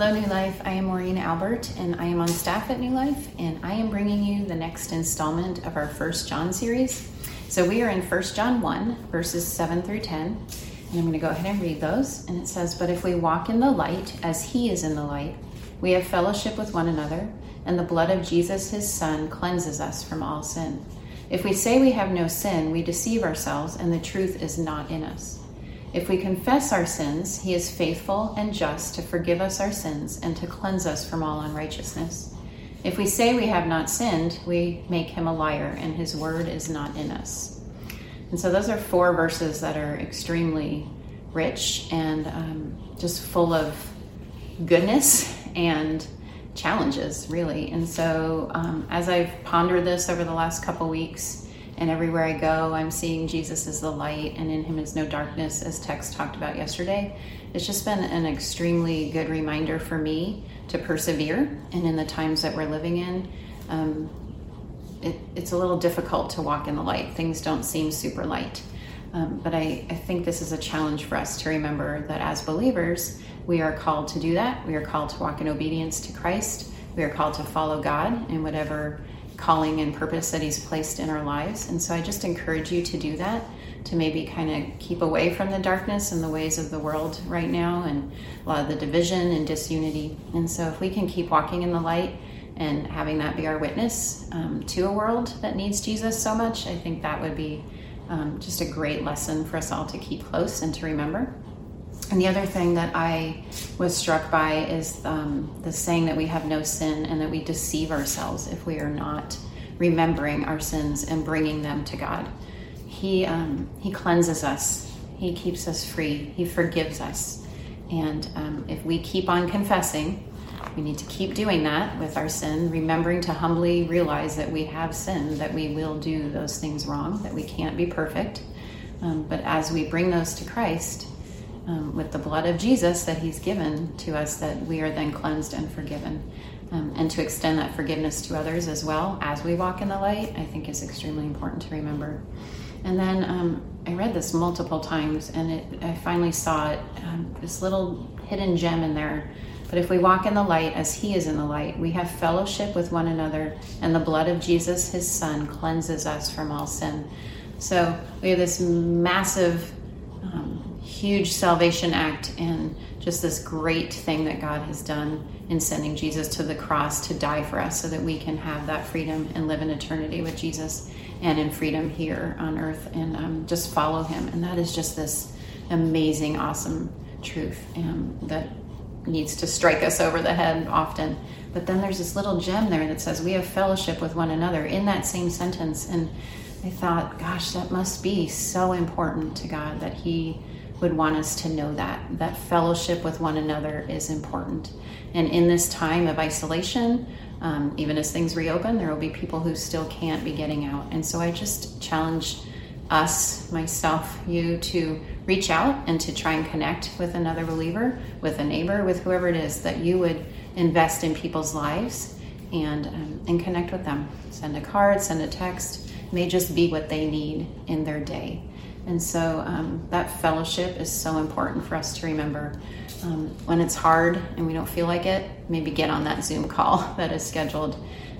Hello, New Life. I am Maureen Albert, and I am on staff at New Life, and I am bringing you the next installment of our First John series. So we are in First John 1, verses 7 through 10, and I'm going to go ahead and read those. And it says, But if we walk in the light as he is in the light, we have fellowship with one another, and the blood of Jesus, his Son, cleanses us from all sin. If we say we have no sin, we deceive ourselves, and the truth is not in us. If we confess our sins, he is faithful and just to forgive us our sins and to cleanse us from all unrighteousness. If we say we have not sinned, we make him a liar, and his word is not in us. And so, those are four verses that are extremely rich and um, just full of goodness and challenges, really. And so, um, as I've pondered this over the last couple weeks, and everywhere I go, I'm seeing Jesus as the light, and in him is no darkness, as Tex talked about yesterday. It's just been an extremely good reminder for me to persevere. And in the times that we're living in, um, it, it's a little difficult to walk in the light. Things don't seem super light. Um, but I, I think this is a challenge for us to remember that as believers, we are called to do that. We are called to walk in obedience to Christ. We are called to follow God in whatever calling and purpose that He's placed in our lives. And so I just encourage you to do that, to maybe kind of keep away from the darkness and the ways of the world right now and a lot of the division and disunity. And so if we can keep walking in the light and having that be our witness um, to a world that needs Jesus so much, I think that would be um, just a great lesson for us all to keep close and to remember. And the other thing that I was struck by is um, the saying that we have no sin and that we deceive ourselves if we are not remembering our sins and bringing them to God. He um, He cleanses us. He keeps us free. He forgives us. And um, if we keep on confessing, we need to keep doing that with our sin, remembering to humbly realize that we have sinned, that we will do those things wrong, that we can't be perfect. Um, but as we bring those to Christ, um, with the blood of Jesus that He's given to us, that we are then cleansed and forgiven. Um, and to extend that forgiveness to others as well as we walk in the light, I think is extremely important to remember. And then um, I read this multiple times, and it, I finally saw it um, this little hidden gem in there. But if we walk in the light as He is in the light, we have fellowship with one another, and the blood of Jesus, His Son, cleanses us from all sin. So we have this massive huge salvation act and just this great thing that God has done in sending Jesus to the cross to die for us so that we can have that freedom and live in eternity with Jesus and in freedom here on earth and um, just follow him. And that is just this amazing, awesome truth um, that needs to strike us over the head often. But then there's this little gem there that says, We have fellowship with one another in that same sentence. And I thought, gosh, that must be so important to God that He would want us to know that that fellowship with one another is important. And in this time of isolation um, even as things reopen there will be people who still can't be getting out. And so i just challenge us myself you to reach out and to try and connect with another believer with a neighbor with whoever it is that you would invest in people's lives and um, and connect with them. Send a card send a text. May just be what they need in their day and so um, that fellowship is so important for us to remember. Um, when it's hard and we don't feel like it, maybe get on that Zoom call that is scheduled.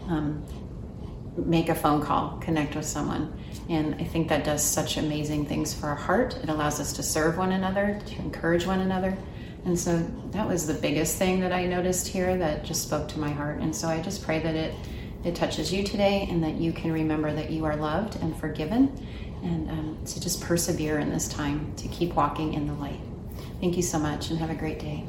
Um, make a phone call, connect with someone. And I think that does such amazing things for our heart. It allows us to serve one another, to encourage one another. And so that was the biggest thing that I noticed here that just spoke to my heart. And so I just pray that it it touches you today and that you can remember that you are loved and forgiven and um, to just persevere in this time, to keep walking in the light. Thank you so much and have a great day.